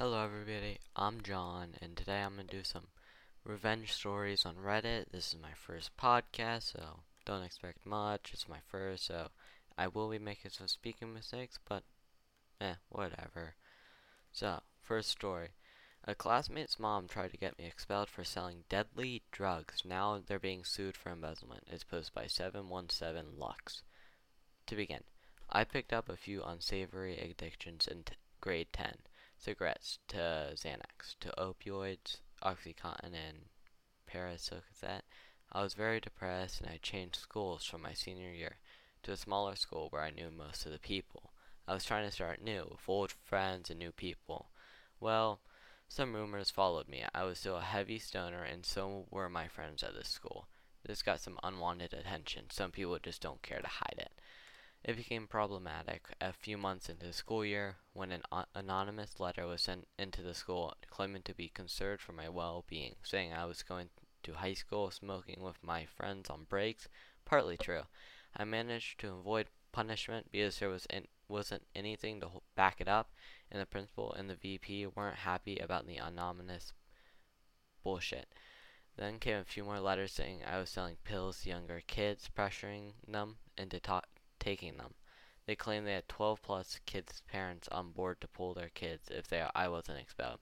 Hello everybody, I'm John, and today I'm going to do some revenge stories on Reddit. This is my first podcast, so don't expect much. It's my first, so I will be making some speaking mistakes, but eh, whatever. So, first story. A classmate's mom tried to get me expelled for selling deadly drugs. Now they're being sued for embezzlement. It's posted by 717 Lux. To begin, I picked up a few unsavory addictions in grade 10 cigarettes to Xanax to opioids, Oxycontin, and Percocet. I was very depressed and I changed schools from my senior year to a smaller school where I knew most of the people. I was trying to start new, with old friends and new people. Well, some rumors followed me. I was still a heavy stoner, and so were my friends at this school. This got some unwanted attention. Some people just don't care to hide it. It became problematic a few months into the school year when an anonymous letter was sent into the school claiming to be concerned for my well being, saying I was going to high school smoking with my friends on breaks. Partly true. I managed to avoid punishment because there was in, wasn't anything to back it up, and the principal and the VP weren't happy about the anonymous bullshit. Then came a few more letters saying I was selling pills to younger kids, pressuring them into ta- taking them. They claimed they had 12 plus kids' parents on board to pull their kids if they I wasn't expelled.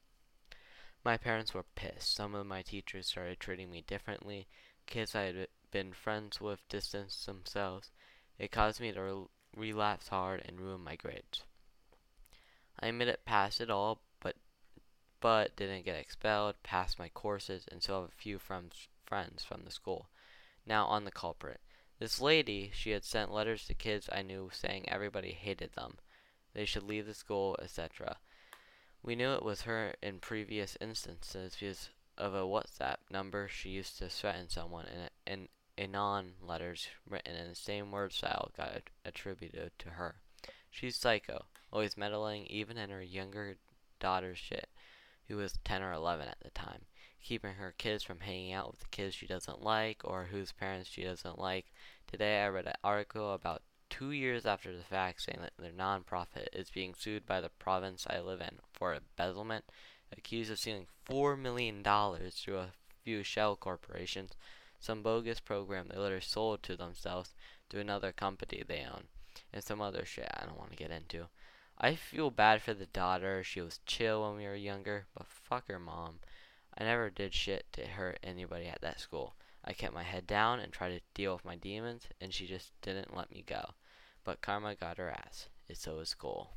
My parents were pissed. Some of my teachers started treating me differently. Kids I had been friends with distanced themselves. It caused me to re relapse hard and ruin my grades. I made it past it all, but but didn't get expelled, passed my courses, and still have a few friends from the school. Now on the culprit. This lady, she had sent letters to kids I knew saying everybody hated them. They should leave the school, etc. We knew it was her in previous instances because of a WhatsApp number she used to threaten someone and, and anon letters written in the same word style got attributed to her. She's psycho, always meddling even in her younger daughter's shit, who was 10 or 11 at the time keeping her kids from hanging out with the kids she doesn't like or whose parents she doesn't like. Today I read an article about two years after the fact saying that their nonprofit is being sued by the province I live in for embezzlement, accused of stealing $4 million through a few shell corporations, some bogus program they later sold to themselves to another company they own, and some other shit I don't want to get into. I feel bad for the daughter. She was chill when we were younger, but fuck her mom. I never did shit to hurt anybody at that school. I kept my head down and tried to deal with my demons, and she just didn't let me go. But karma got her ass. It's so is school.